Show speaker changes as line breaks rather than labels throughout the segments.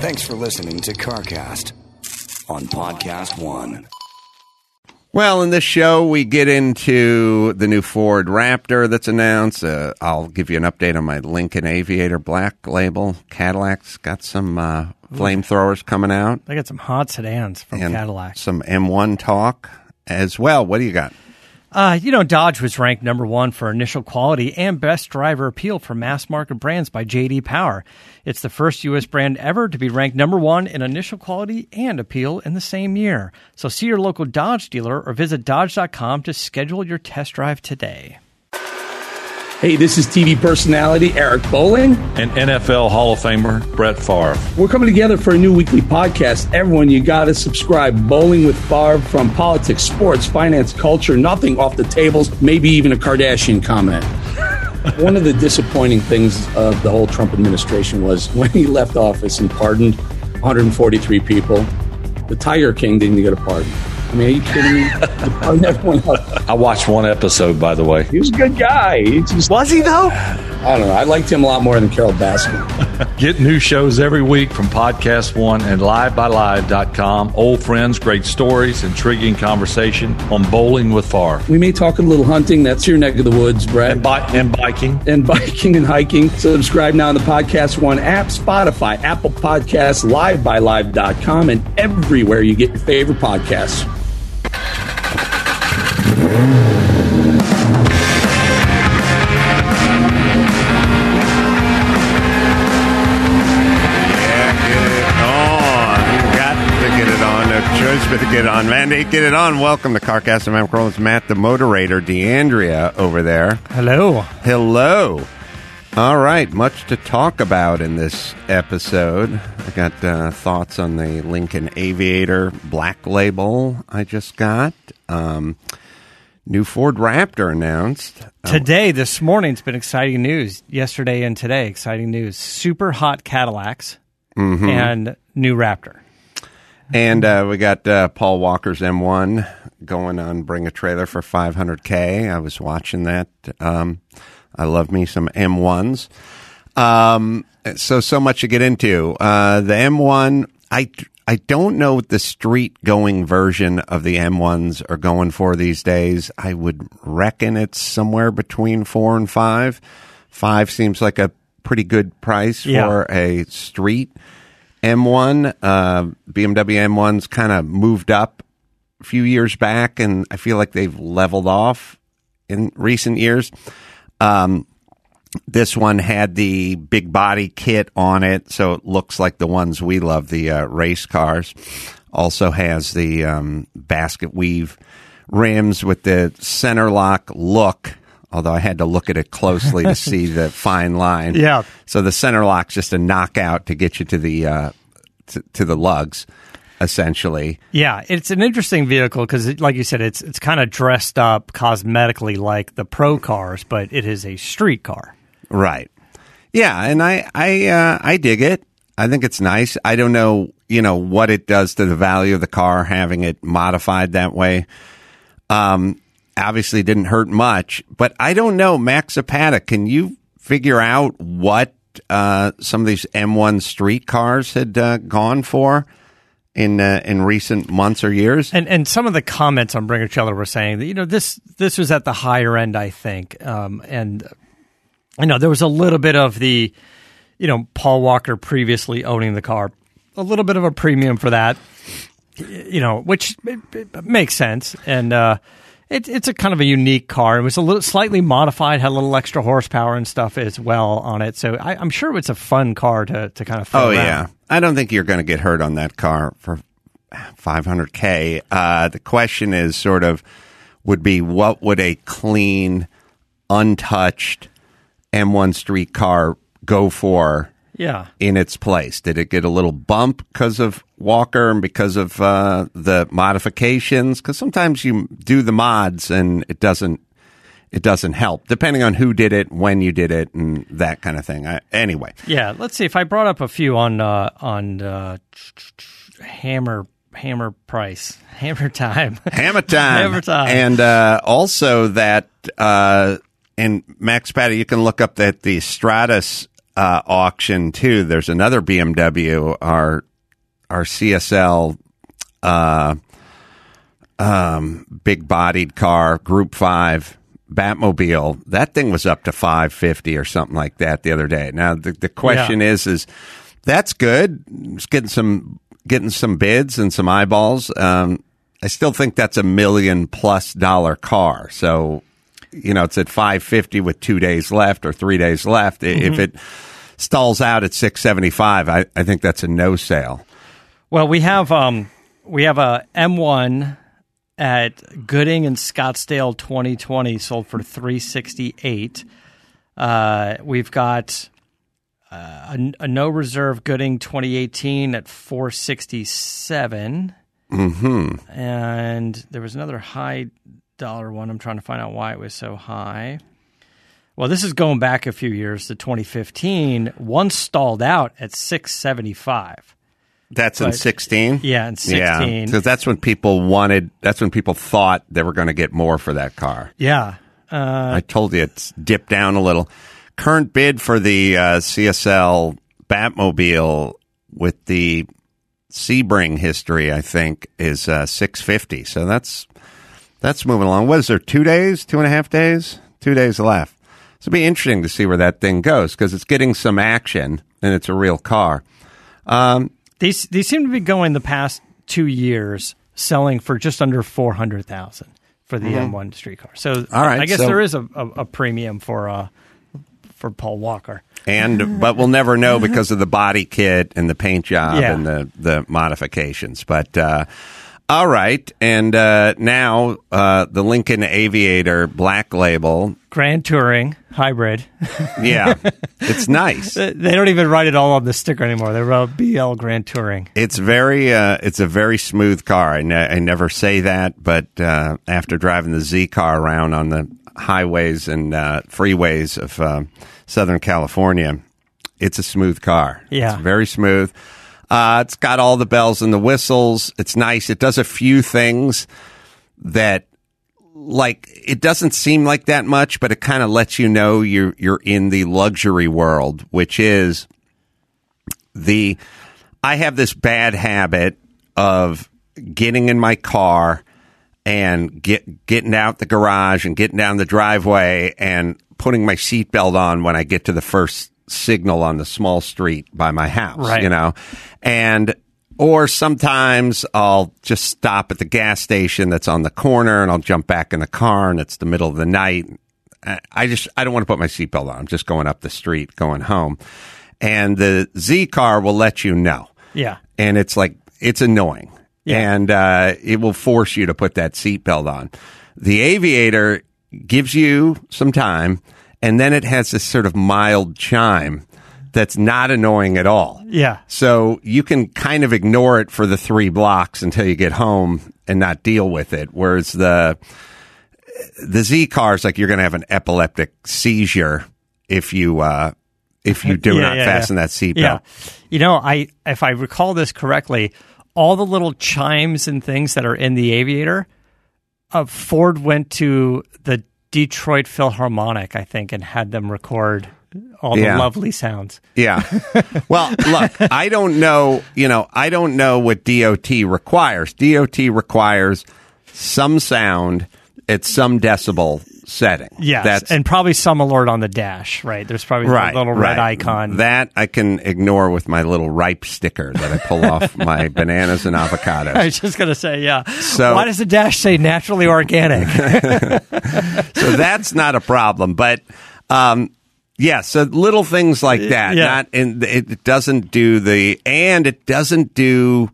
Thanks for listening to CarCast on Podcast One.
Well, in this show, we get into the new Ford Raptor that's announced. Uh, I'll give you an update on my Lincoln Aviator Black Label. Cadillac's got some uh, flamethrowers coming out.
They got some hot sedans from
and
Cadillac.
Some M1 talk as well. What do you got?
Uh, you know, Dodge was ranked number one for initial quality and best driver appeal for mass market brands by JD Power. It's the first U.S. brand ever to be ranked number one in initial quality and appeal in the same year. So see your local Dodge dealer or visit Dodge.com to schedule your test drive today.
Hey, this is TV personality Eric Bolling
and NFL Hall of Famer Brett Favre.
We're coming together for a new weekly podcast. Everyone, you got to subscribe. Bolling with Favre from politics, sports, finance, culture, nothing off the tables, maybe even a Kardashian comment. One of the disappointing things of the whole Trump administration was when he left office and pardoned 143 people, the Tiger King didn't get a pardon. I mean, are you kidding me?
I watched one episode, by the way.
He was a good guy. He just,
was he though?
I don't know. I liked him a lot more than Carole Baskin.
Get new shows every week from Podcast One and LiveXLive.com. Old friends, great stories, intriguing conversation on Bolling with Favre.
We may talk a little hunting. That's your neck of the woods, Brett.
And, bi- and biking.
And biking and hiking. Subscribe now on the Podcast One app, Spotify, Apple Podcasts, LiveXLive.com, and everywhere you get your favorite podcasts.
To get it on. Mandy get it on welcome to CarCast. I'm. It's Matt, the moderator. DeAndrea over there.
Hello.
Hello. All right, much to talk about in this episode. I got uh, thoughts on the Lincoln Aviator Black Label I just got. Um, new Ford Raptor announced
today. This morning, it's been exciting news. Yesterday and today, exciting news. Super hot Cadillacs
mm-hmm.
and new Raptor.
And uh, we got uh, Paul Walker's M1 going on Bring a Trailer for 500K. I was watching that. Um, I love me some M1s. Um, so, so much to get into. Uh, the M1, I, I don't know what the street going version of the M1s are going for these days. I would reckon it's somewhere between four and five. Five seems like a pretty good price
Yeah.
for a street. M1, uh, BMW M1's kind of moved up a few years back, and I feel like they've leveled off in recent years. Um, this one had the big body kit on it, so it looks like the ones we love, the uh, race cars. Also has the um, basket weave rims with the center lock look. Although I had to look at it closely to see the fine line.
Yeah.
So the center lock's just a knockout to get you to the uh, to, to the lugs, essentially.
Yeah, it's an interesting vehicle because, like you said, it's it's kind of dressed up cosmetically like the pro cars, but it is a street car.
Right. Yeah, and I I uh, I dig it. I think it's nice. I don't know, you know, what it does to the value of the car having it modified that way. Um, obviously didn't hurt much, but I don't know, Max Zapata, can you figure out what uh, some of these M1 street cars had uh, gone for in uh, in recent months or years?
And and some of the comments on Bring a Trailer were saying that you know this this was at the higher end, I think, um, and you know there was a little bit of the you know Paul Walker previously owning the car, a little bit of a premium for that, you know, which makes sense and. Uh, it, it's a kind of a unique car. It was a little slightly modified, had a little extra horsepower and stuff as well on it. So I, I'm sure it's a fun car to, to kind of.
Oh
around.
yeah, I don't think you're going to get hurt on that car for 500k. Uh, the question is sort of would be what would a clean, untouched M1 street car go for
Yeah.
in its place? Did it get a little bump because of Walker and because of uh, the modifications? Because sometimes you do the mods and it doesn't it doesn't help, depending on who did it, when you did it, and that kind of thing. I, anyway,
Yeah, let's see if I brought up a few on uh, on uh, hammer hammer price hammer time.
Hammer time.
Hammer time.
And uh, also that, uh, and Max Patty, you can look up that the Stratus uh, auction too. There's another BMW, our our CSL uh, um, big bodied car, Group Five Batmobile. That thing was up to five fifty or something like that the other day. Now the the question is is that's good. It's getting some getting some bids and some eyeballs. Um, I still think that's a million plus dollar car. So, you know, it's at 550 with two days left or three days left.
Mm-hmm.
If it stalls out at 675, I, I think that's a no sale.
Well, we have um, we have a M1 at Gooding and Scottsdale 2020 sold for 368. Uh, we've got uh, a, a no reserve Gooding 2018 at 467. Mm-hmm. And there was another high dollar one. I'm trying to find out why it was so high. Well, this is going back a few years to 2015. One stalled out at 675.
That's in 16?
Yeah, in 16.
Yeah, because that's when people wanted, that's when people thought they were going to get more for that car.
Yeah. Uh,
I told you it's dipped down a little. Current bid for the uh, CSL Batmobile with the Sebring history, I think, is uh, six fifty. So that's that's moving along. What is there? Two days, two and a half days, two days left. So it'll be interesting to see where that thing goes because it's getting some action and it's a real car.
these these seem to be going the past two years selling for just under four hundred thousand for the M1 street car. So
Mm-hmm. All right,
I guess
so-
there is a, a, a premium for uh for Paul Walker.
and but we'll never know because of the body kit and the paint job
Yeah.
and the the modifications. But uh, all right, and uh, now uh, the Lincoln Aviator Black Label.
Grand Touring hybrid.
Yeah, it's nice.
they don't even write it all on the sticker anymore. They wrote BL Grand Touring.
It's very uh, it's a very smooth car. I, ne- I never say that, but uh, after driving the Z car around on the highways and uh, freeways of uh, Southern California, it's a smooth car.
Yeah.
it's very smooth. Uh, it's got all the bells and the whistles. It's nice. It does a few things that like it doesn't seem like that much, but it kind of lets you know you're you're in the luxury world, which is the I have this bad habit of getting in my car and get getting out the garage and getting down the driveway and putting my seatbelt on when I get to the first signal on the small street by my house,
Right.
you know. And or sometimes I'll just stop at the gas station that's on the corner and I'll jump back in the car and it's the middle of the night. I- I just I don't want to put my seatbelt on. I'm just going up the street, going home. And the Z car will let you know
Yeah.
and it's like it's annoying,
Yeah.
and uh, it will force you to put that seatbelt on. The Aviator gives you some time, and then it has this sort of mild chime that's not annoying at all.
Yeah.
So you can kind of ignore it for the three blocks until you get home and not deal with it. Whereas the the Z car is like you're going to have an epileptic seizure if you uh, if you do
Yeah,
not
yeah,
fasten
yeah.
that seatbelt.
Yeah. You know, I if I recall this correctly, all the little chimes and things that are in the Aviator, uh, Ford went to the Detroit Philharmonic, I think, and had them record all
Yeah.
the lovely sounds.
Yeah. Well, look, I don't know, you know, I don't know what DOT requires. DOT requires some sound at some decibel setting.
Yes,
That's
and probably some alert on the dash. Right, there's probably
right.
a little red
right.
icon.
That I can ignore with my little ripe sticker that I pull off my bananas and avocados.
I was just gonna say, yeah.
So-
why does the dash say naturally organic?
so that's not a problem. But um, yeah, so little things like that.
Yeah.
Not and it doesn't do the and it doesn't do.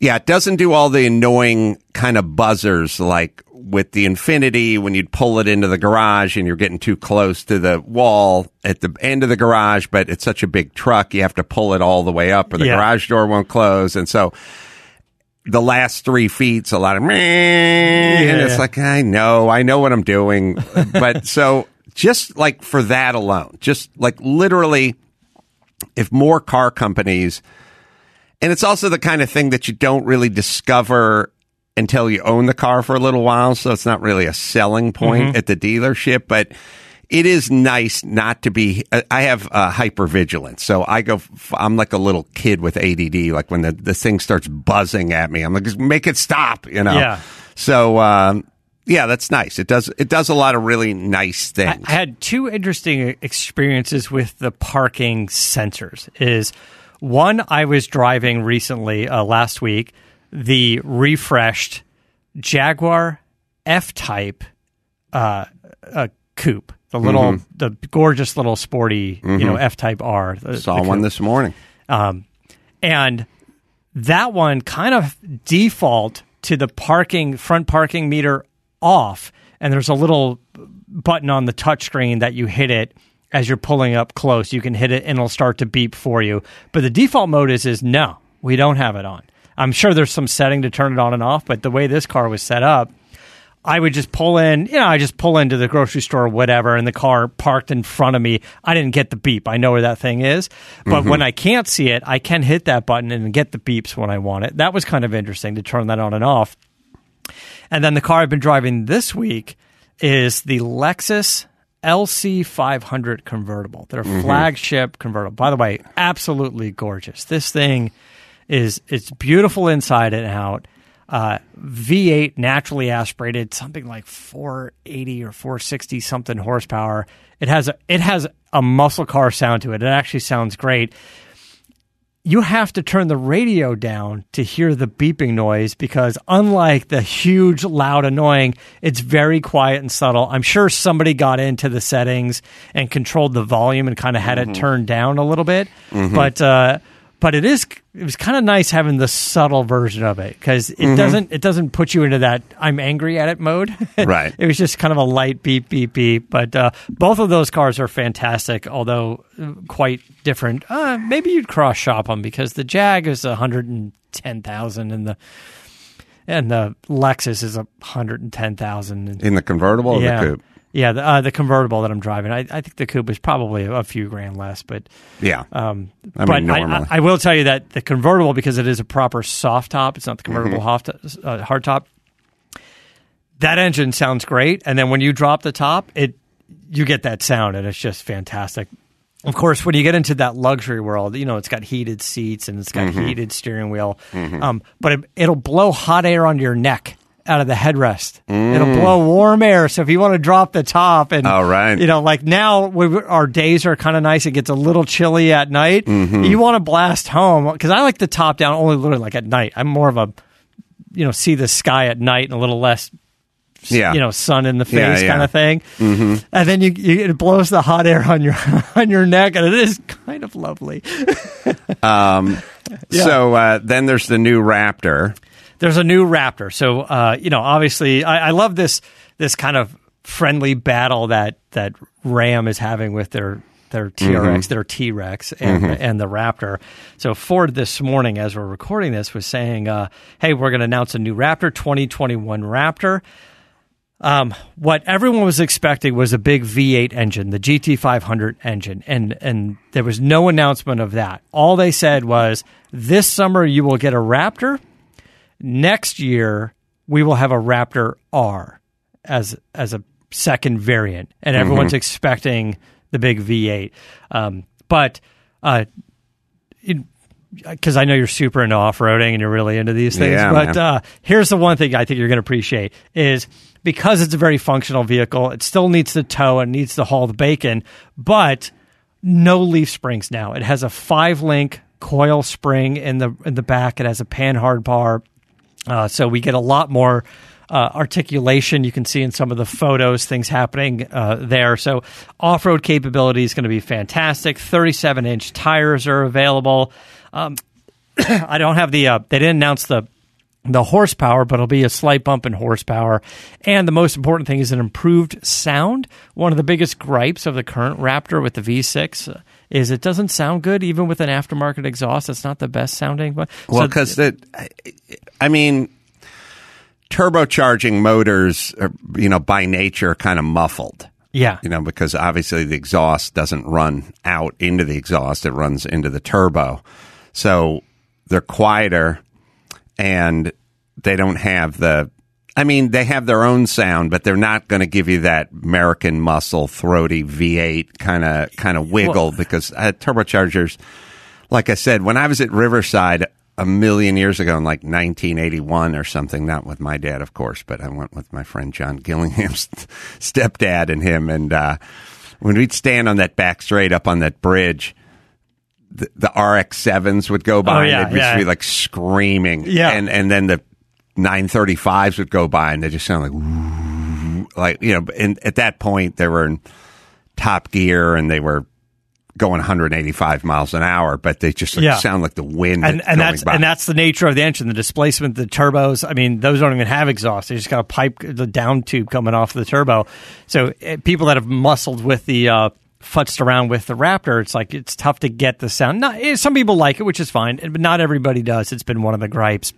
Yeah, it doesn't do all the annoying kind of buzzers like with the Infiniti when you'd pull it into the garage and you're getting too close to the wall at the end of the garage, but it's such a big truck you have to pull it all the way up or the
Yeah.
garage door won't close, and so the last three feet's a lot of meh, and it's like I know, I know what I'm doing, but so just like for that alone, just like literally, if more car companies, and it's also the kind of thing that you don't really discover until you own the car for a little while, so it's not really a selling point at the dealership, but it is nice not to be. I have uh, hypervigilance, so I go. I'm like a little kid with ADD. Like when the the thing starts buzzing at me, I'm like, just make it stop. You know.
Yeah.
So um, yeah, that's nice. It does. It does a lot of really nice things.
I had two interesting experiences with the parking sensors. Is one I was driving recently uh, last week, the refreshed Jaguar F Type uh, uh, coupe, the little,
Mm-hmm.
the gorgeous little sporty, you know, F Type R. the-
Saw
the
one this morning.
Um, and that one kind of default to the parking front parking meter off, and there's a little button on the touchscreen that you hit it as you're pulling up close. You can hit it and it'll start to beep for you. But the default mode is is no, we don't have it on. I'm sure there's some setting to turn it on and off, but the way this car was set up, I would just pull in, you know, I just pull into the grocery store or whatever, and the car parked in front of me. I didn't get the beep. I know where that thing is. But mm-hmm. when I can't see it, I can hit that button and get the beeps when I want it. That was kind of interesting to turn that on and off. And then the car I've been driving this week is the Lexus LC500 convertible, their mm-hmm. flagship convertible. By the way, absolutely gorgeous. This thing is it's beautiful inside and out. Uh, V8 naturally aspirated, something like 480 or 460 something horsepower. It has a it has a muscle car sound to it. It actually sounds great you have to turn the radio down to hear the beeping noise because unlike the huge loud annoying it's very quiet and subtle i'm sure somebody got into the settings and controlled the volume and kind of had it turned down a little bit but uh but it is it was kind of nice having the subtle version of it because it doesn't it doesn't put you into that i'm angry at it mode
Right.
it was just kind of a light beep beep beep but uh, both of those cars are fantastic although uh, quite different uh, maybe you'd cross shop them because the jag is a 110000 and the and the lexus is a 110000
In the convertible or
yeah
the coupe?
Yeah the, uh, the convertible that i'm driving I, I think the coupe is probably a, few grand less but
Yeah.
um,
I
but
mean,
I. I, I will tell you that the convertible, because it is a proper soft top, it's not the convertible
Mm-hmm.
hard, uh, hard top. That engine sounds great, and then when you drop the top, it you get that sound, and it's just fantastic. Of course, when you get into that luxury world, you know it's got heated seats and it's got
Mm-hmm.
heated steering wheel, um, but it, it'll blow hot air onto your neck out of the headrest. It'll blow warm air. So if you want to drop the top and
Mm. All right.
you know, like now we, our days are kind of nice. It gets a little chilly at night.
Mm-hmm.
You want to blast home because I like the top down only literally like at night. I'm more of a you know see the sky at night and a little less
Yeah.
you know sun in the face
Yeah, yeah.
kind of thing. Mm-hmm. And then you, you it blows the hot air on your on your neck and it is kind of lovely. Yeah.
So uh, then there's the new Raptor.
There's a new Raptor. So uh, you know, obviously, I, I love this this kind of friendly battle that that Ram is having with their their TRX, their T Rex, and and the Raptor. So Ford this morning, as we're recording this, was saying, uh, "Hey, we're going to announce a new Raptor, 2021 Raptor." Um, what everyone was expecting was a big V8 engine, the GT500 engine, and and there was no announcement of that. All they said was, "This summer you will get a Raptor." Next year we will have a Raptor R as as a second variant, and everyone's expecting the big V8. Um, but uh, because I know you're super into off roading and you're really into these things,
Yeah,
but uh, here's the one thing I think you're going to appreciate is because it's a very functional vehicle. It still needs to tow and needs to haul the bacon, but no leaf springs now. It has a five link coil spring in the in the back. It has a panhard bar. Uh, so we get a lot more uh, articulation. You can see in some of the photos things happening uh, there. So off road capability is going to be fantastic. 37 inch tires are available. Um, I don't have the, uh, they didn't announce the, the horsepower, but it'll be a slight bump in horsepower. And the most important thing is an improved sound. One of the biggest gripes of the current Raptor with the V6 uh, is it doesn't sound good even with an aftermarket exhaust. It's not the best sounding. But
Well,
so-
because it, I mean, turbocharging motors, are, you know, by nature, kind of muffled.
yeah,
You know, because obviously the exhaust doesn't run out into the exhaust; it runs into the turbo. So they're quieter, and they don't have the. I mean, they have their own sound, but they're not going to give you that American muscle, throaty V8 kind of kind of wiggle because uh, turbochargers. Like I said, when I was at Riverside a million years ago in like 1981 or something, not with my dad, of course, but I went with my friend John Gillingham's stepdad and him, and uh, when we'd stand on that back straight up on that bridge. The, the RX sevens would go by,
Oh, yeah,
and they'd just be like screaming,
Yeah.
and and then the 935s would go by and they just sound like like you know and at that point they were in top gear and they were going 185 miles an hour but they just like,
Yeah.
sound like the wind
and, and that's and that's the nature of the engine, the displacement, the turbos. I mean, those don't even have exhaust; they just got a pipe, the down tube coming off the turbo. So uh, people that have muscled with the uh, futzed around with the Raptor, it's like it's tough to get the sound. Not, eh, some people like it, which is fine, but not everybody does. It's been one of the gripes.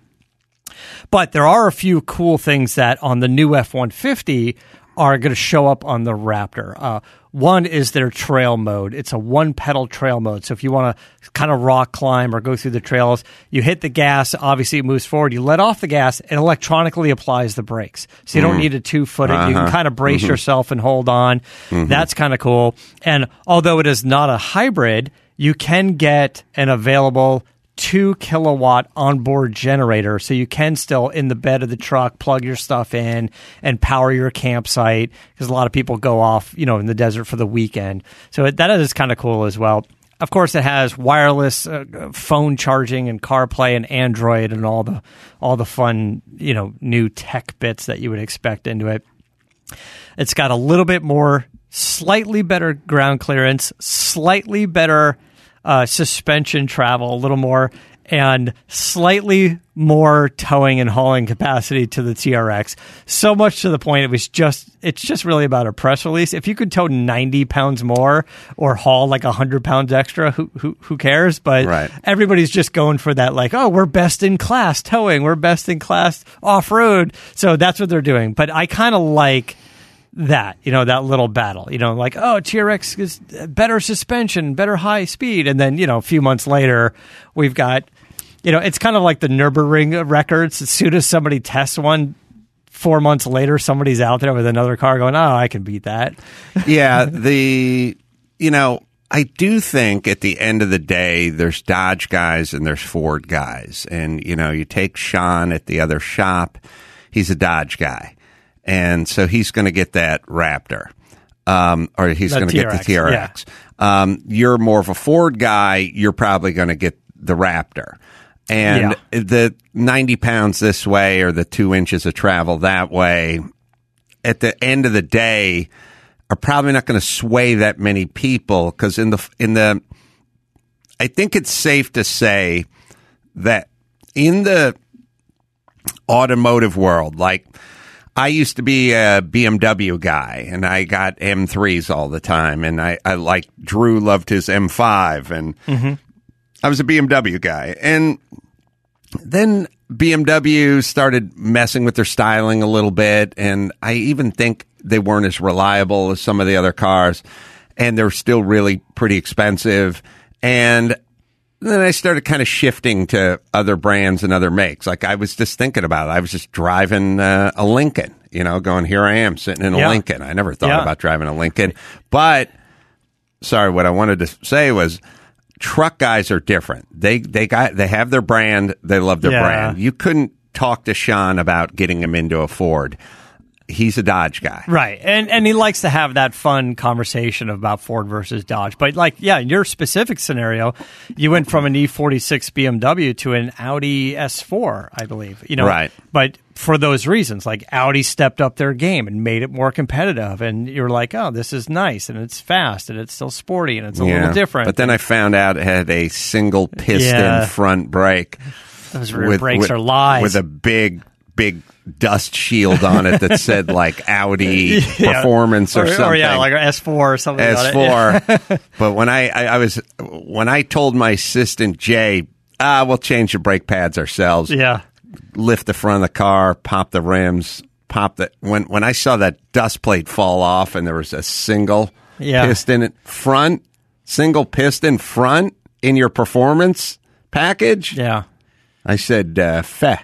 But there are a few cool things that on the new F 150 are going to show up on the Raptor. Uh, one is their trail mode. It's a one pedal trail mode. So if you want to kind of rock climb or go through the trails, you hit the gas, obviously it moves forward. You let off the gas, it electronically applies the brakes. So you don't mm. need a two footed. You can uh-huh. kind of brace mm-hmm. yourself and hold on. Mm-hmm. That's kind of cool. And although it is not a hybrid, you can get an available two kilowatt onboard generator. So you can still in the bed of the truck plug your stuff in and power your campsite because a lot of people go off you know in the desert for the weekend. So it, that is kind of cool as well. Of course it has wireless uh, phone charging and carplay and android and all the all the fun you know new tech bits that you would expect into it. It's got a little bit more, slightly better ground clearance, slightly better uh, suspension travel, a little more, and slightly more towing and hauling capacity to the TRX. So much to the point it was just it's just really about a press release. If you could tow ninety pounds more or haul like hundred pounds extra, who who who cares? But
Right.
everybody's just going for that like oh we're best in class towing we're best in class off road so that's what they're doing but i kind of like that you know that little battle you know like oh trx is better suspension better high speed. And then you know a few months later we've got you know it's kind of like the nürburgring records. As soon as somebody tests one four months later somebody's out there with another car going oh i can beat that.
Yeah, the you know, I do think at the end of the day, there's Dodge guys and there's Ford guys, and you know, you take Sean at the other shop, he's a Dodge guy, and so he's going to get that Raptor, um, or he's going to get the
TRX,
TRX. Um, you're more of a Ford guy, you're probably going to get the Raptor. And the 90 pounds this way or the two inches of travel that way, at the end of the day are probably not going to sway that many people because in the in the I think it's safe to say that in the automotive world like I used to be a BMW guy and I got M3s all the time and I, I like Drew loved his M5 and mm-hmm. I was a BMW guy and then BMW started messing with their styling a little bit, and I even think they weren't as reliable as some of the other cars, and they're still really pretty expensive. And then I started kind of shifting to other brands and other makes. Like I was just thinking about it. I was just driving uh, a Lincoln, you know, going, here I am sitting in a
Yeah.
Lincoln. I never thought
Yeah.
about driving a Lincoln. But sorry, what I wanted to say was truck guys are different. They they got they have their brand, they love their
Yeah.
brand. You couldn't talk to Sean about getting him into a Ford. He's a Dodge guy.
Right. And and he likes to have that fun conversation about Ford versus Dodge. But like, yeah, in your specific scenario, you went from an E46 BMW to an Audi S4, I believe. You know,
Right.
But for those reasons, like Audi stepped up their game and made it more competitive and you're like, "Oh, this is nice and it's fast and it's still sporty and it's a little different."
But then I found out it had a single piston
Yeah.
front brake.
those rear brakes are lies.
With a big, big dust shield on it that said like Audi
Yeah.
performance or,
or,
something.
or yeah, like an S4 or something.
S4. but when I, I, I was, when I told my assistant Jay, ah, we'll change the brake pads ourselves.
Yeah.
Lift the front of the car, pop the rims, pop the, when, when I saw that dust plate fall off and there was a single
Yeah.
piston front, single piston front in your performance package,
Yeah.
I said, uh, feh.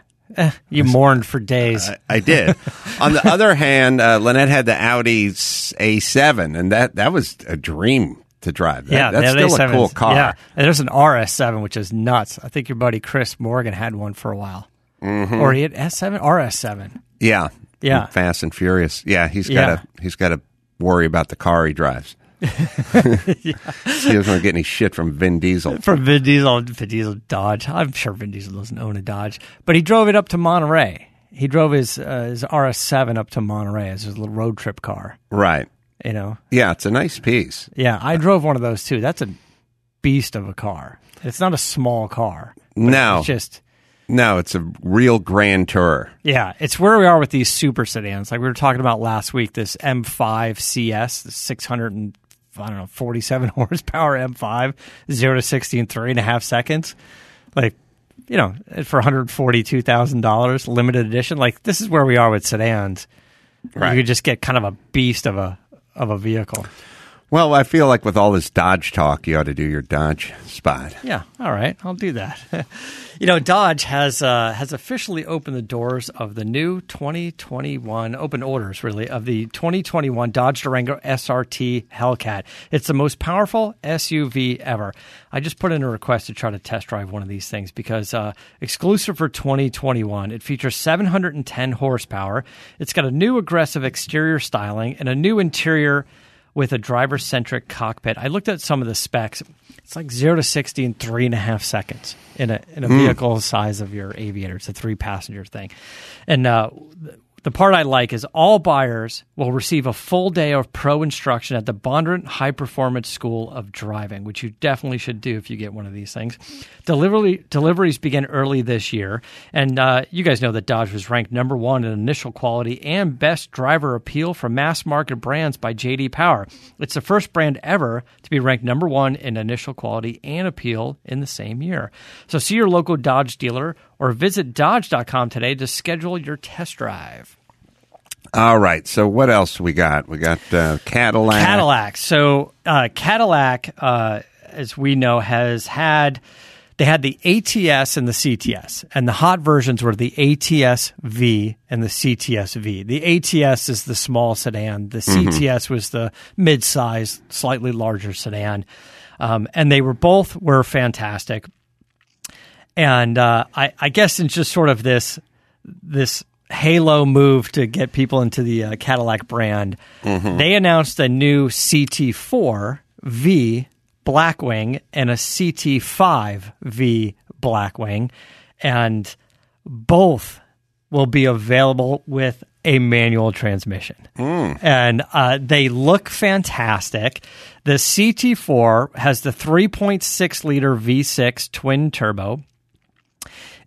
You mourned for days.
I did. On the other hand, uh, Lynette had the Audi A7, and that that was a dream to drive. That,
yeah,
that's still a
A7
cool car.
Yeah, and there's an RS7 which is nuts. I think your buddy Chris Morgan had one for a while,
Mm-hmm.
or he had S7, RS7.
Yeah,
Yeah.
Fast and Furious. Yeah, he's got
Yeah.
to he's got to worry about the car he drives. He doesn't want to get any shit from Vin Diesel.
From Vin Diesel, Vin Diesel Dodge. I'm sure Vin Diesel doesn't own a Dodge, but he drove it up to Monterey. He drove his uh, his RS7 up to Monterey as his little road trip car.
Right.
You know,
Yeah, it's a nice piece.
yeah, I drove one of those too. That's a beast of a car. It's not a small car.
No.
it's just
No, it's a real grand tour.
Yeah, it's where we are with these super sedans. Like we were talking about last week, this M5 CS, the 600 and I don't know, 47 horsepower M5, zero to 60 in three and a half seconds. Like, you know, for $142,000 limited edition. Like this is where we are with sedans.
Right.
You could just get kind of a beast of a of a vehicle.
Well, I feel like with all this Dodge talk, you ought to do your Dodge spot.
Yeah, all right, I'll do that. you know, Dodge has uh, has officially opened the doors of the new 2021 open orders, really, of the 2021 Dodge Durango SRT Hellcat. It's the most powerful SUV ever. I just put in a request to try to test drive one of these things because uh, exclusive for 2021, it features 710 horsepower. It's got a new aggressive exterior styling and a new interior with a driver centric cockpit. I looked at some of the specs. It's like zero to sixty in three and a half seconds in a in a vehicle the size of your Aviator. It's a three passenger thing, and uh, the part I like is all buyers will receive a full day of pro instruction at the Bondurant High Performance School of Driving, which you definitely should do if you get one of these things. Delivery deliveries begin early this year, and uh, you guys know that Dodge was ranked number one in initial quality and best driver appeal for mass market brands by JD Power. It's the first brand ever to be ranked number one in initial quality and appeal in the same year. So see your local Dodge dealer or visit Dodge.com today to schedule your test drive.
All right. So what else we got? We got uh, Cadillac.
Cadillac. So uh, Cadillac, uh, as we know, has had they had the ATS and the CTS, and the hot versions were the ATS V and the CTS V. The ATS is the small sedan. The CTS was the mid-size, slightly larger sedan, um, and they were both were fantastic. And uh, I, I guess it's just sort of this this halo move to get people into the uh, Cadillac brand. They announced a new CT4 V Blackwing and a CT5 V Blackwing, and both will be available with a manual transmission. And uh, they look fantastic. The CT4 has the 3.6 liter V6 twin turbo.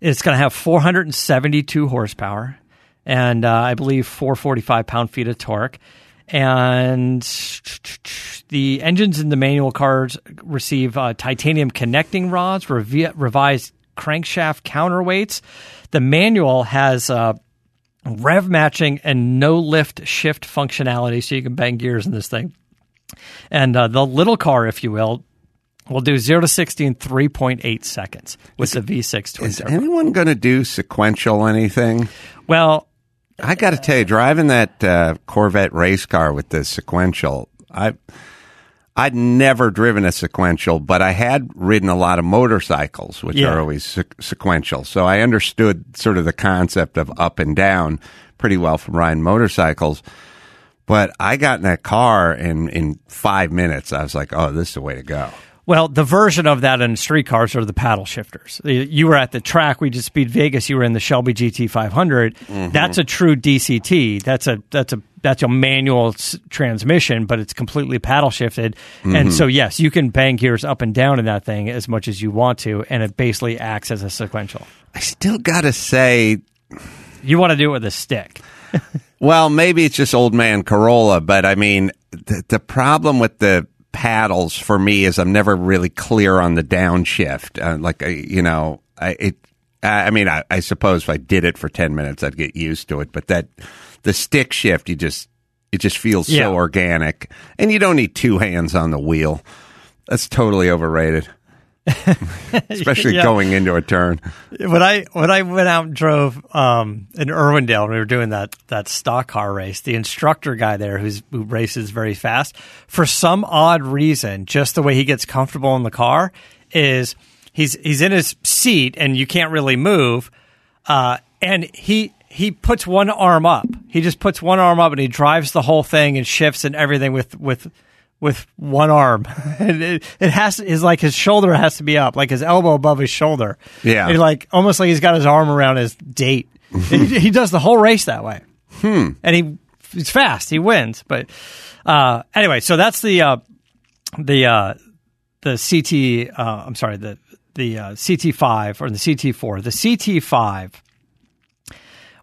It's going to have 472 horsepower and uh, I believe 445 pound feet of torque. And the engines in the manual cars receive uh, titanium connecting rods, revi- revised crankshaft counterweights. The manual has uh, rev matching and no lift shift functionality, so you can bang gears in this thing. And uh, the little car, if you will, will do 0 to 60 in 3.8 seconds with the V6 twin
Is
turbo.
anyone going to do sequential anything?
Well,
I got to tell you, driving that uh, Corvette race car with the sequential, I I'd never driven a sequential, but I had ridden a lot of motorcycles, which
Yeah.
are always se- sequential. So I understood sort of the concept of up and down pretty well from riding motorcycles. But I got in that car and in five minutes, I was like, "Oh, this is the way to go."
Well, the version of that in street cars are the paddle shifters. You were at the track. We just beat Vegas. You were in the Shelby GT 500. Mm-hmm. That's a true DCT. That's a that's a that's a manual s- transmission, but it's completely paddle shifted. And mm-hmm. so, yes, you can bang gears up and down in that thing as much as you want to, and it basically acts as a sequential.
I still got to say,
You want to do it with a stick.
Well, maybe it's just old man Carolla, but I mean, the, the problem with the paddles for me is I'm never really clear on the downshift. Uh, like, I, you know, I, it, I mean, I, I suppose if I did it for 10 minutes, I'd get used to it, but that, the stick shift, you just, it just feels
Yeah.
so organic and you don't need two hands on the wheel. That's totally overrated. Especially
Yeah.
going into a turn.
when I when I went out and drove um, in Irwindale, we were doing that that stock car race, the instructor guy there, who's who races very fast, for some odd reason, just the way he gets comfortable in the car is he's he's in his seat and you can't really move, uh, and he he puts one arm up. He just puts one arm up and he drives the whole thing and shifts and everything with with with one arm. and it, it has is like his shoulder has to be up, like his elbow above his shoulder.
Yeah.
And like almost like he's got his arm around his date. he, he does the whole race that way. Hmm. And he he's fast. He wins. But uh, anyway, so that's the uh, the uh, the CT. Uh, I'm sorry the the uh, CT5 or the CT4. The CT5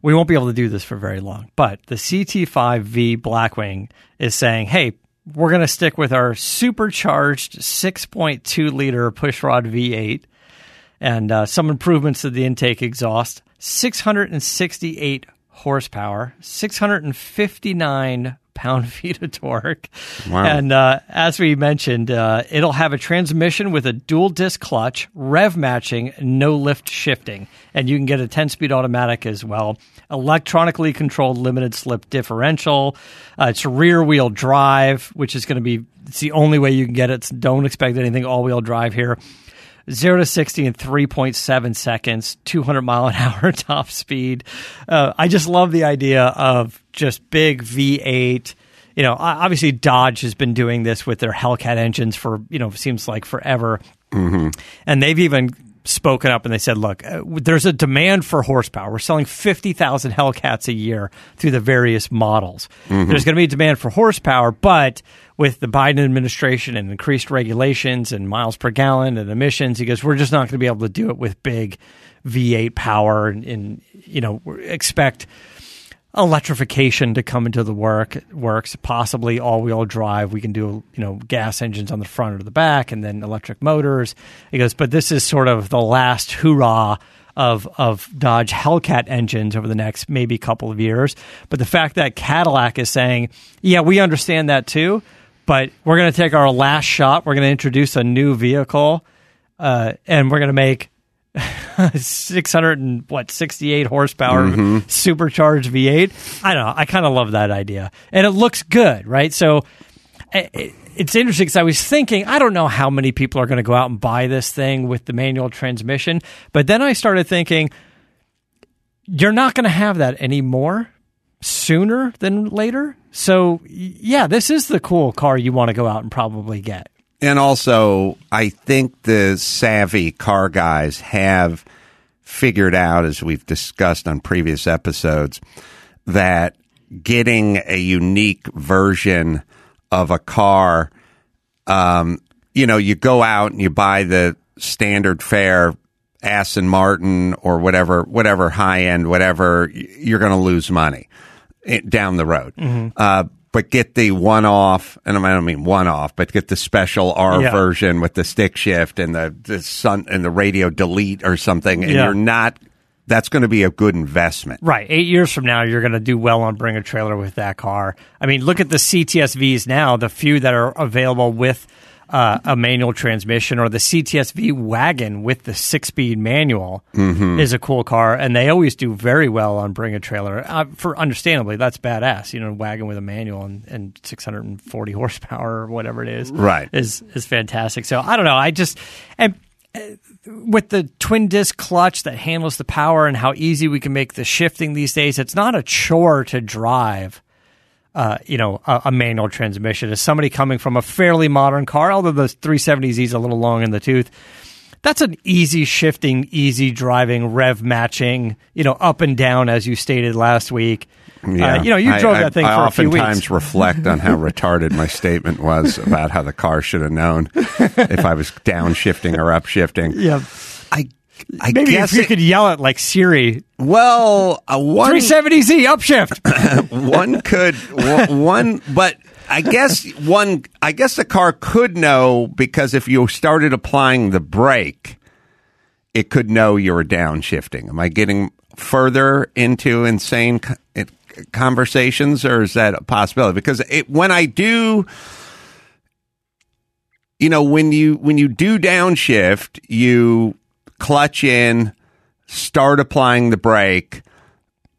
we won't be able to do this for very long, but the CT5V Blackwing is saying, hey, we're going to stick with our supercharged 6.2 liter pushrod V8 and uh, some improvements to the intake exhaust. 668 horsepower, 659 pound feet of torque.
Wow.
And uh, as we mentioned, uh, it'll have a transmission with a dual disc clutch, rev matching, no lift shifting. And you can get a 10 speed automatic as well. Electronically controlled limited slip differential. Uh, it's rear wheel drive, which is going to be it's the only way you can get it. Don't expect anything all wheel drive here. 0 to 60 in 3.7 seconds, 200 mile an hour top speed. Uh, I just love the idea of just big V8. You know, obviously Dodge has been doing this with their Hellcat engines for, you know, seems like forever. And they've even spoken up and they said, look, uh, there's a demand for horsepower. We're selling 50,000 Hellcats a year through the various models. There's going to be a demand for horsepower, but with the Biden administration and increased regulations and miles per gallon and emissions, he goes, we're just not going to be able to do it with big V8 power and, and you know, expect electrification to come into the work works. Possibly all-wheel drive we can do you know gas engines on the front or the back and then electric motors. He goes but this is sort of the last hurrah of of Dodge Hellcat engines over the next maybe couple of years. But the fact that Cadillac is saying yeah we understand that too but we're going to take our last shot we're going to introduce a new vehicle uh, and we're going to make 600 and what 68 horsepower mm-hmm. supercharged V8. I don't know. I kind of love that idea, and it looks good, right? So i- i- it's interesting because I was thinking I don't know how many people are going to go out and buy this thing with the manual transmission, but then I started thinking you're not going to have that anymore sooner than later. So yeah, this is the cool car you want to go out and probably get.
And also, I think the savvy car guys have figured out, as we've discussed on previous episodes, that getting a unique version of a car, um, you know, you go out and you buy the standard fare Aston Martin or whatever, whatever high end, whatever, you're going to lose money down the road. Uh, but get the one off, and I don't mean one off, but get the special R
Yeah.
version with the stick shift and the, the sun and the radio delete or something, and
Yeah.
you're not. That's going to be a good investment.
Right. Eight years from now, you're going to do well on Bring a Trailer with that car. I mean, look at the CTSVs now, the few that are available with uh, a manual transmission, or the CTSV wagon with the six speed manual is a cool car. And they always do very well on Bring a Trailer. Uh, for understandably, that's badass. You know, a wagon with a manual and, and 640 horsepower or whatever it is.
Right.
Is, is fantastic. So I don't know. I just. And, with the twin disc clutch that handles the power and how easy we can make the shifting these days, it's not a chore to drive. Uh, you know, a, a manual transmission. As somebody coming from a fairly modern car, although the 370Z is a little long in the tooth, that's an easy shifting, easy driving, rev matching. You know, up and down as you stated last week. Uh, you know, you drove
I-
that thing
I
for a few weeks.
I oftentimes reflect on how retarded my statement was about how the car should have known if I was downshifting or upshifting.
Yeah,
I, I
maybe
guess
if you
it-
could yell it like Siri,
well, uh, one
370Z upshift.
one could one, one, but I guess one. I guess the car could know because if you started applying the brake, it could know you were downshifting. Am I getting further into insane conversations, or is that a possibility? Because it, when I do you know when you when you do downshift, you clutch in, start applying the brake,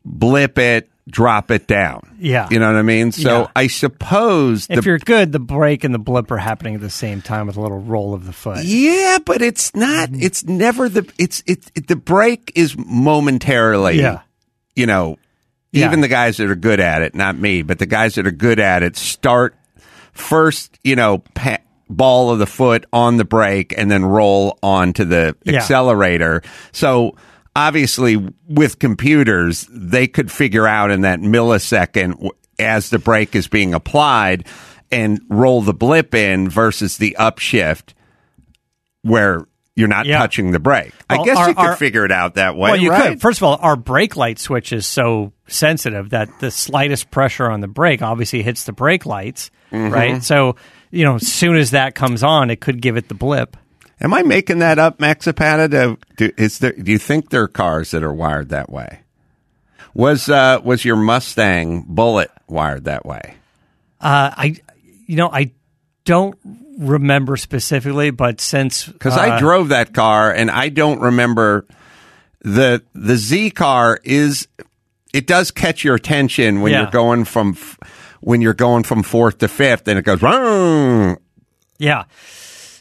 blip it, drop it down.
Yeah.
You know what I mean? So
Yeah.
I suppose
If
the
you're good, the brake and the blip are happening at the same time with a little roll of the foot.
Yeah, but it's not.
Mm-hmm.
It's never the. It's it, it. The break is momentarily.
Yeah.
You know,
Yeah.
even the guys that are good at it, not me, but the guys that are good at it start first. You know, pa- ball of the foot on the brake and then roll onto the
Yeah.
accelerator. So. Obviously, with computers, they could figure out in that millisecond as the brake is being applied and roll the blip in versus the upshift where you're not
Yeah.
touching the brake. I guess
our-
you could
our-
figure it out that way.
Well, you
right?
could. First of all, our brake light switch is so sensitive that the slightest pressure on the brake obviously hits the brake lights,
Mm-hmm.
right? So, you know, as soon as that comes on, it could give it the blip.
Am I making that up, Maxipata? Do, do, is there, do you think there are cars that are wired that way? Was uh, was your Mustang Bullitt wired that way?
Uh, I, you know, I don't remember specifically, but since
Because
uh,
I drove that car and I don't remember the the Z car is it does catch your attention when
Yeah.
you're going from f- when you're going from fourth to fifth and it goes "Vroom."
Yeah.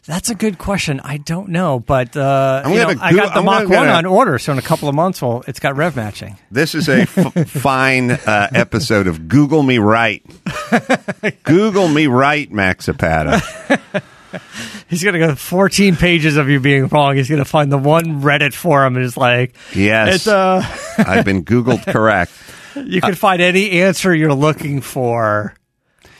That's a good question. I don't know, but uh, you know, I got the
I'm
Mach One on order, so in a couple of months, well, it's got rev matching.
This is a f- fine uh, episode of Google Me Right. Google Me Right, Maxipata.
He's gonna go 14 pages of you being wrong. He's gonna find the one Reddit forum and it's like,
Yes,
it's uh,
I've been Googled correct.
You can find any answer you're looking for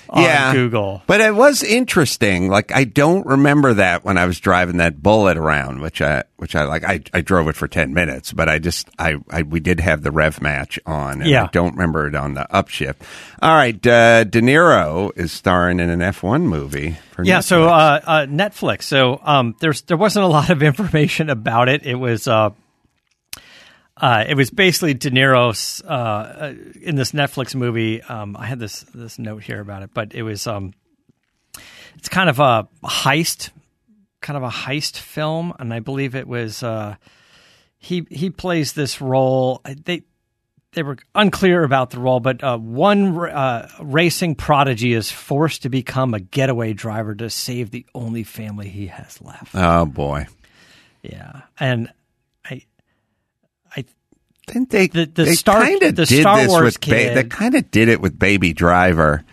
on
yeah,
Google.
But it was interesting. Like I don't remember that when I was driving that Bullitt around, which I which I like. I, I drove it for ten minutes, but I just I, I we did have the rev match on, and I
Yeah.
don't remember it on the upshift. All right, uh, De Niro is starring in an F one movie. For
Yeah, so
Netflix.
uh, uh, Netflix. So um, there's there wasn't a lot of information about it. It was uh, uh, it was basically De Niro's uh, in this Netflix movie. Um, I had this this note here about it, but it was um, it's kind of a heist, kind of a heist film, and I believe it was uh, he he plays this role. They they were unclear about the role, but uh, one uh, racing prodigy is forced to become a getaway driver to save the only family he has left.
oh boy,
Yeah, and
didn't they?
The- the
they
Star-
kind of
the
did
Star
this
Wars
with ba- they kind of did it with Baby Driver.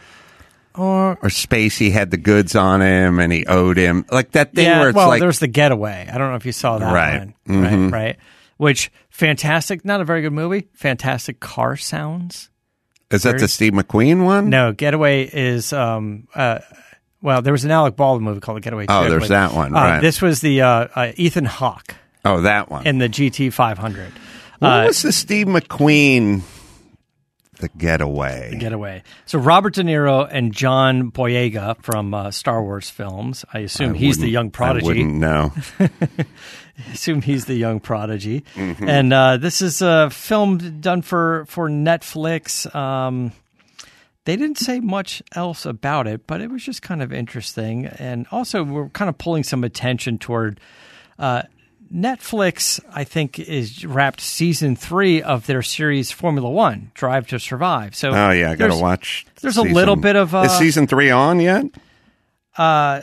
or
Or Spacey had the goods on him, and he owed him like that thing
yeah,
where it's
well,
like
there's the getaway. I don't know if you saw that
Right.
one,
Mhm.
right? Right. Which fantastic, not a very good movie. Fantastic car sounds.
Is that the Steve McQueen one?
No, Getaway is um uh well, there was an Alec Baldwin movie called Getaway.
Oh, there's
but,
that one,
uh. This was the uh, uh, Ethan Hawke
Oh, that one.
in the GT 500.
What
uh,
was the Steve McQueen? The Getaway.
The Getaway. So Robert De Niro and John Boyega from uh, Star Wars films. I assume
I
he's the young
I
prodigy.
wouldn't know.
assume he's the young prodigy.
Mm-hmm.
And uh, this is a film done for for Netflix. Um, they didn't say much else about it, but it was just kind of interesting. And also, we're kind of pulling some attention toward uh, Netflix. I think is wrapped season three of their series Formula One: Drive to Survive. So,
Oh yeah, I got to watch.
there's a little bit of, uh,
is season three on yet?
Uh,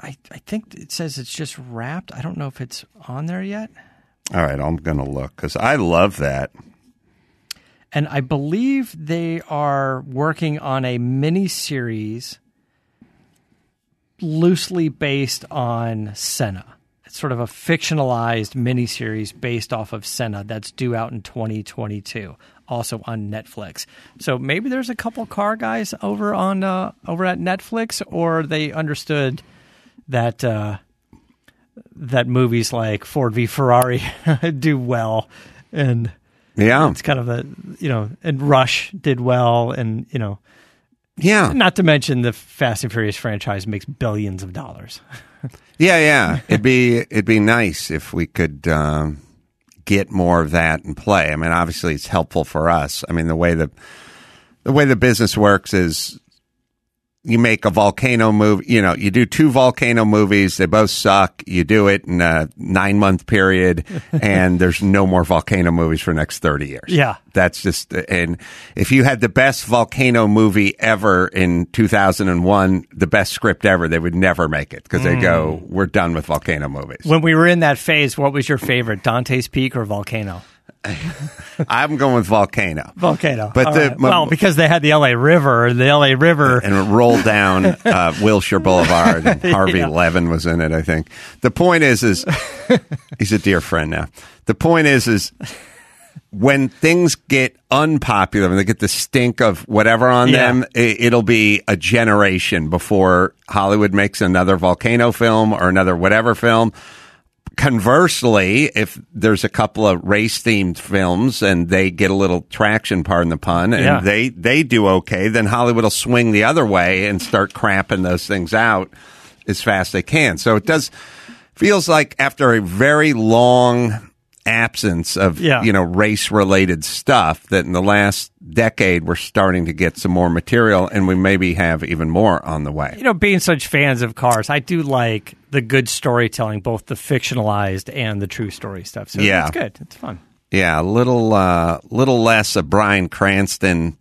I I think it says it's just wrapped. I don't know if it's on there yet.
All right, I'm gonna look because I love that.
and I believe they are working on a mini series loosely based on Senna. Sort of a fictionalized mini series based off of Senna that's due out in 2022, also on Netflix. So maybe there's a couple car guys over on uh, over at Netflix, or they understood that uh, that movies like Ford v Ferrari do well, and
Yeah,
it's kind of a you know and rush did well and you know
yeah,
not to mention the fast and furious franchise makes billions of dollars
yeah, yeah. it'd be it'd be nice if we could um, get more of that in play. I mean, obviously, it's helpful for us. I mean, the way the the way the business works is you make a volcano movie, you know, you do two volcano movies, they both suck. You do it in a nine month period, and there's no more volcano movies for the next 30 years.
Yeah.
That's just, and if you had the best volcano movie ever in 2001, the best script ever, they would never make it because they go, mm. we're done with volcano movies.
When we were in that phase, what was your favorite, Dante's Peak or Volcano?
I'm going with volcano.
Volcano.
But the-
right.
my-
well, because they had the L.A. River, and the L.A. River.
and it rolled down uh, Wilshire Boulevard. And Harvey
Yeah.
Levin was in it, I think. The point is, is he's a dear friend now. The point is, is when things get unpopular and they get the stink of whatever on
Yeah.
them, it, it'll be a generation before Hollywood makes another volcano film or another whatever film. Conversely, if there's a couple of race themed films and they get a little traction, pardon the pun, and
Yeah.
they, they do okay, then Hollywood will swing the other way and start cramping those things out as fast as they can. So it does feels like after a very long absence of
Yeah.
you know race related stuff that in the last decade we're starting to get some more material and we maybe have even more on the way.
you know, being such fans of cars, I do like the good storytelling, both the fictionalized and the true story stuff. So
Yeah.
it's good. It's fun.
Yeah, a little uh little less of Bryan Cranston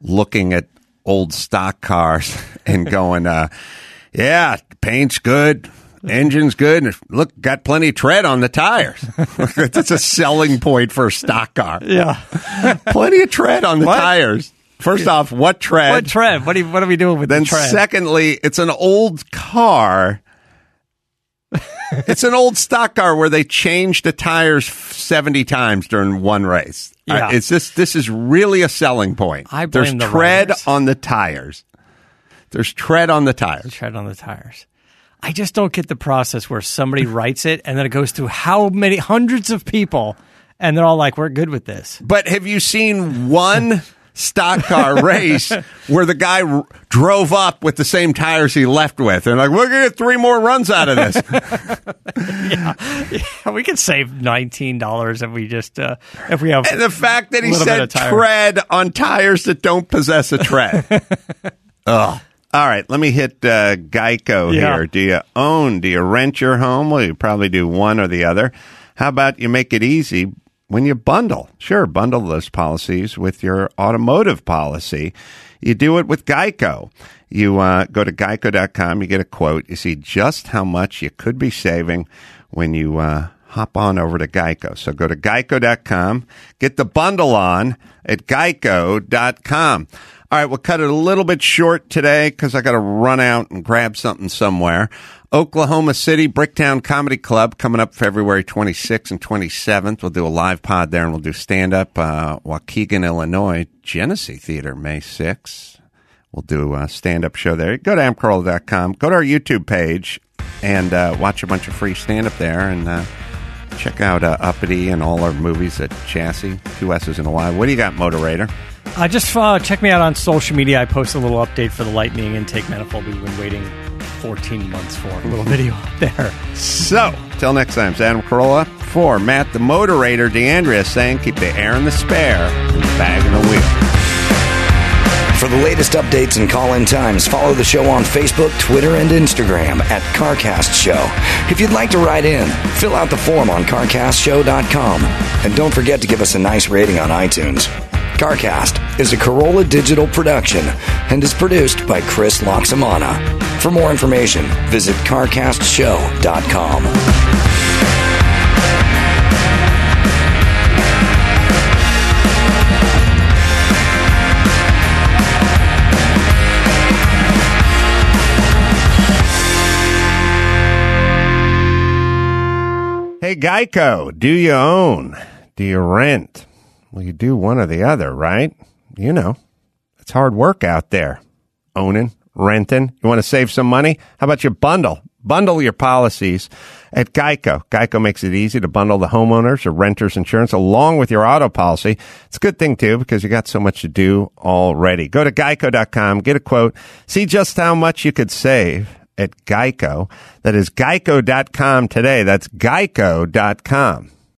looking at old stock cars and going uh yeah, paint's good, engine's good, and look, got plenty of tread on the tires. That's a selling point for a stock car.
Yeah.
Plenty of tread on the
What?
tires. First off, what tread?
what tread? What are, you, what are we doing with
then
the tread?
secondly, it's an old car. it's an old stock car where they changed the tires 70 times during one race.
Yeah.
Uh, it's this this is really a selling point.
I
There's
the
tread
riders.
on the tires. There's tread on the tires.
tread on the tires. I just don't get the process where somebody writes it and then it goes through how many hundreds of people and they're all like, "We're good with this."
But have you seen one stock car race where the guy r- drove up with the same tires he left with and like, we're going to get three more runs out of this?
Yeah, we could save nineteen dollars if we just uh, if we have
And the fact that he said tread on tires that don't possess a tread. Ugh. All right, let me hit uh, Geico
Yeah.
here. Do you own? Do you rent your home? Well, you probably do one or the other. How about you make it easy when you bundle? Sure, bundle those policies with your automotive policy. You do it with Geico. You uh, go to geico.com, you get a quote, you see just how much you could be saving when you uh, hop on over to Geico. So go to geico.com, get the bundle on at geico.com. All right, we'll cut it a little bit short today because I got to run out and grab something somewhere. Oklahoma City Bricktown Comedy Club coming up February 26th and 27th. We'll do a live pod there and we'll do stand up. Uh, Waukegan, Illinois, Genesee Theater, May 6th. We'll do a stand up show there. Go to adamcarolla.com, go to our YouTube page, and uh, watch a bunch of free stand up there. And uh, check out uh, Uppity and all our movies at Chassy, two S's and a Y. What do you got, Motorator?
Uh, just uh, check me out on social media. I post a little update for the Lightning intake manifold. We've been waiting 14 months for a little video up there.
So, till next time, it's Adam Carolla for Matt the Motorator, DeAndrea saying keep the air in the spare and the bag in the wheel.
For the latest updates and call in times, follow the show on Facebook, Twitter, and Instagram at CarCast Show. If you'd like to write in, fill out the form on CarCastShow.com. And don't forget to give us a nice rating on iTunes. CarCast is a Carolla digital production and is produced by Chris Laxamana. For more information, visit CarCastShow.com.
Hey, Geico, do you own? Do you rent? Well, you do one or the other, right? You know, it's hard work out there. Owning, renting. You want to save some money? How about you bundle? Bundle your policies at Geico. Geico makes it easy to bundle the homeowners or renters insurance along with your auto policy. It's a good thing too because you got so much to do already. Go to geico.com, get a quote, see just how much you could save at Geico. That is geico.com today. That's geico.com.